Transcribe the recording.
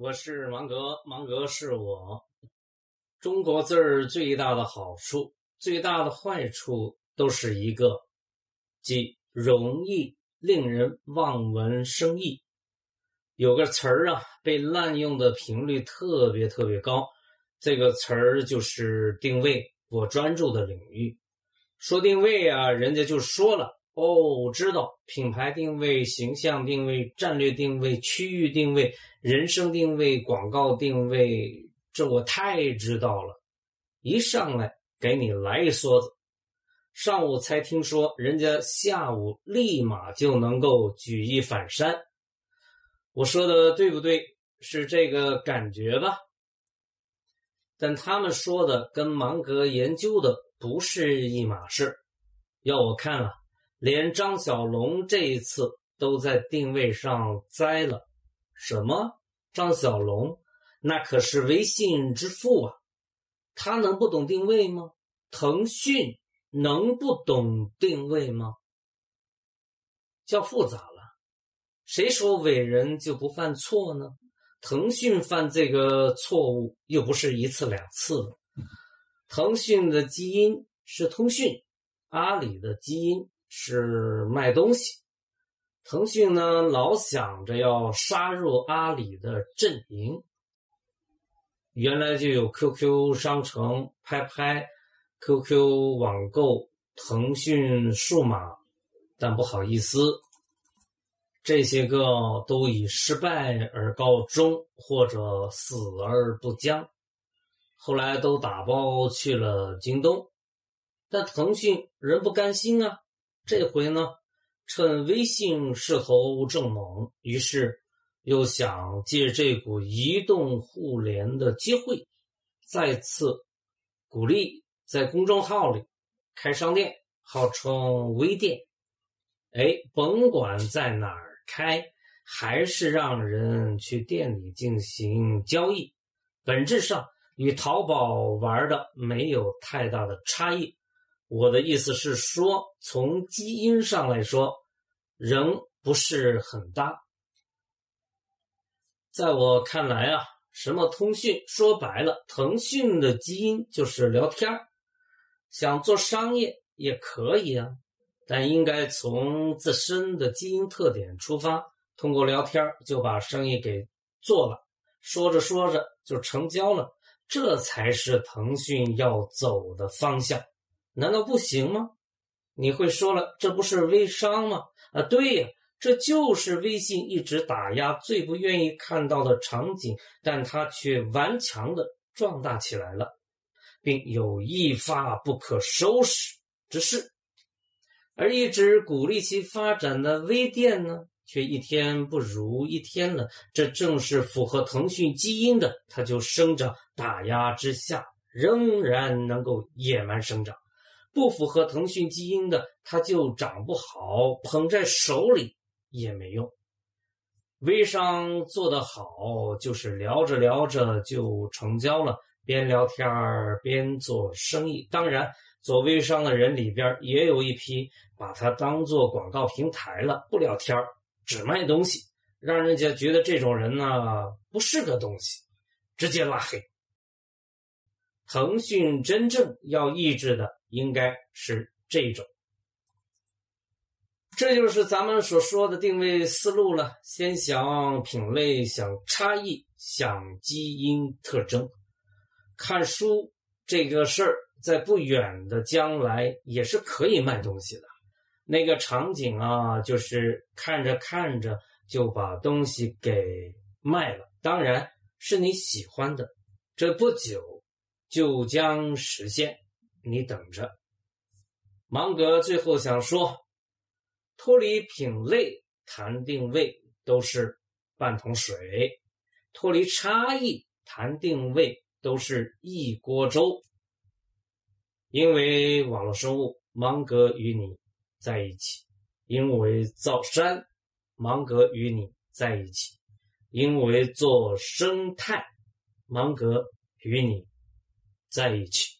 我是芒格，芒格是我。中国字儿最大的好处、最大的坏处都是一个，即容易令人望文生义。有个词儿啊，被滥用的频率特别特别高，这个词儿就是定位。我专注的领域，说定位啊，人家就说了。哦，我知道品牌定位、形象定位、战略定位、区域定位、人生定位、广告定位，这我太知道了。一上来给你来一梭子，上午才听说，人家下午立马就能够举一反三。我说的对不对？是这个感觉吧？但他们说的跟芒格研究的不是一码事。要我看啊。连张小龙这一次都在定位上栽了。什么？张小龙？那可是微信之父啊！他能不懂定位吗？腾讯能不懂定位吗？叫复杂了。谁说伟人就不犯错呢？腾讯犯这个错误又不是一次两次了。腾讯的基因是通讯，阿里的基因。是卖东西，腾讯呢老想着要杀入阿里的阵营。原来就有 QQ 商城、拍拍、QQ 网购、腾讯数码，但不好意思，这些个都以失败而告终，或者死而不僵。后来都打包去了京东，但腾讯仍不甘心啊。这回呢，趁微信势头正猛，于是又想借这股移动互联的机会，再次鼓励在公众号里开商店，号称微店。哎，甭管在哪儿开，还是让人去店里进行交易，本质上与淘宝玩的没有太大的差异。我的意思是说，从基因上来说，仍不是很大。在我看来啊，什么通讯，说白了，腾讯的基因就是聊天想做商业也可以啊，但应该从自身的基因特点出发，通过聊天就把生意给做了，说着说着就成交了，这才是腾讯要走的方向。难道不行吗？你会说了，这不是微商吗？啊，对呀，这就是微信一直打压、最不愿意看到的场景，但它却顽强的壮大起来了，并有一发不可收拾之势。而一直鼓励其发展的微店呢，却一天不如一天了。这正是符合腾讯基因的，它就生长打压之下，仍然能够野蛮生长。不符合腾讯基因的，它就长不好，捧在手里也没用。微商做得好，就是聊着聊着就成交了，边聊天边做生意。当然，做微商的人里边也有一批把它当做广告平台了，不聊天只卖东西，让人家觉得这种人呢不是个东西，直接拉黑。腾讯真正要抑制的。应该是这种，这就是咱们所说的定位思路了。先想品类，想差异，想基因特征。看书这个事儿，在不远的将来也是可以卖东西的。那个场景啊，就是看着看着就把东西给卖了。当然是你喜欢的，这不久就将实现。你等着，芒格最后想说：脱离品类谈定位都是半桶水，脱离差异谈定位都是一锅粥。因为网络生物，芒格与你在一起；因为造山，芒格与你在一起；因为做生态，芒格与你在一起。